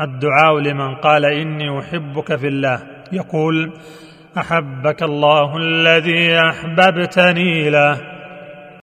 الدعاء لمن قال إني أحبك في الله. يقول أحبك الله الذي أحببتني له.